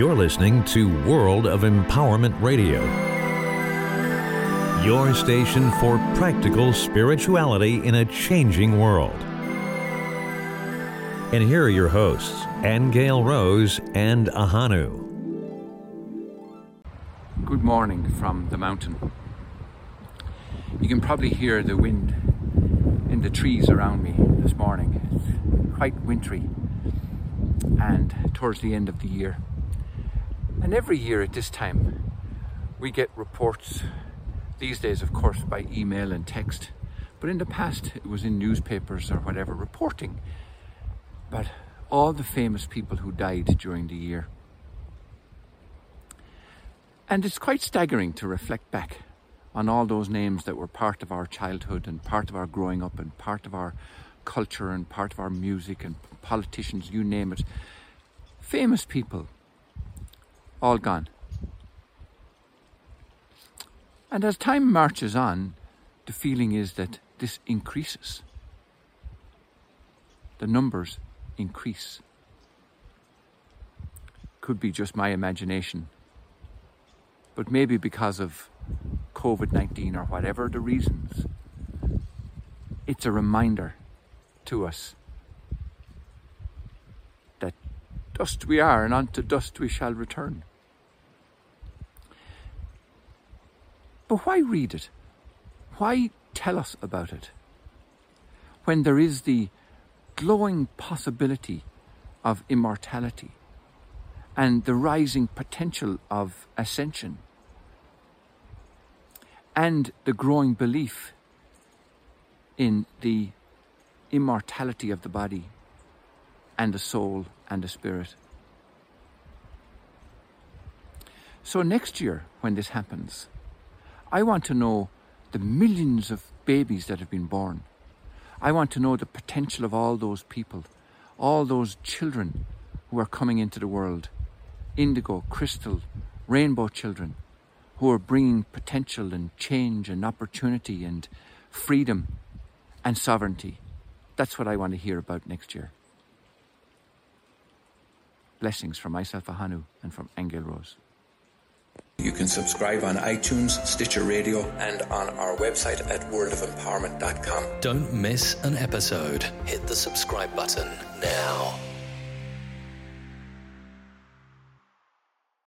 You're listening to World of Empowerment Radio, your station for practical spirituality in a changing world. And here are your hosts, Angel Rose and Ahonu. Good morning from the mountain. You can probably hear the wind in the trees around me this morning. It's quite wintry and towards the end of the year. And every year at this time, we get reports, these days, of course, by email and text, but in the past, it was in newspapers or whatever, reporting But all the famous people who died during the year. And it's quite staggering to reflect back on all those names that were part of our childhood and part of our growing up and part of our culture and part of our music and politicians, you name it. Famous people all gone. And as time marches on, the feeling is that this increases. The numbers increase. Could be just my imagination, but maybe because of COVID 19 or whatever the reasons, it's a reminder to us that dust we are and unto dust we shall return. But why read it? Why tell us about it? When there is the glowing possibility of immortality and the rising potential of ascension and the growing belief in the immortality of the body and the soul and the spirit. So, next year, when this happens, I want to know the millions of babies that have been born. I want to know the potential of all those people, all those children who are coming into the world indigo, crystal, rainbow children who are bringing potential and change and opportunity and freedom and sovereignty. That's what I want to hear about next year. Blessings from myself, Ahonu, and from Angel Rose. You can subscribe on iTunes, Stitcher Radio, and on our website at worldofempowerment.com. Don't miss an episode. Hit the subscribe button now.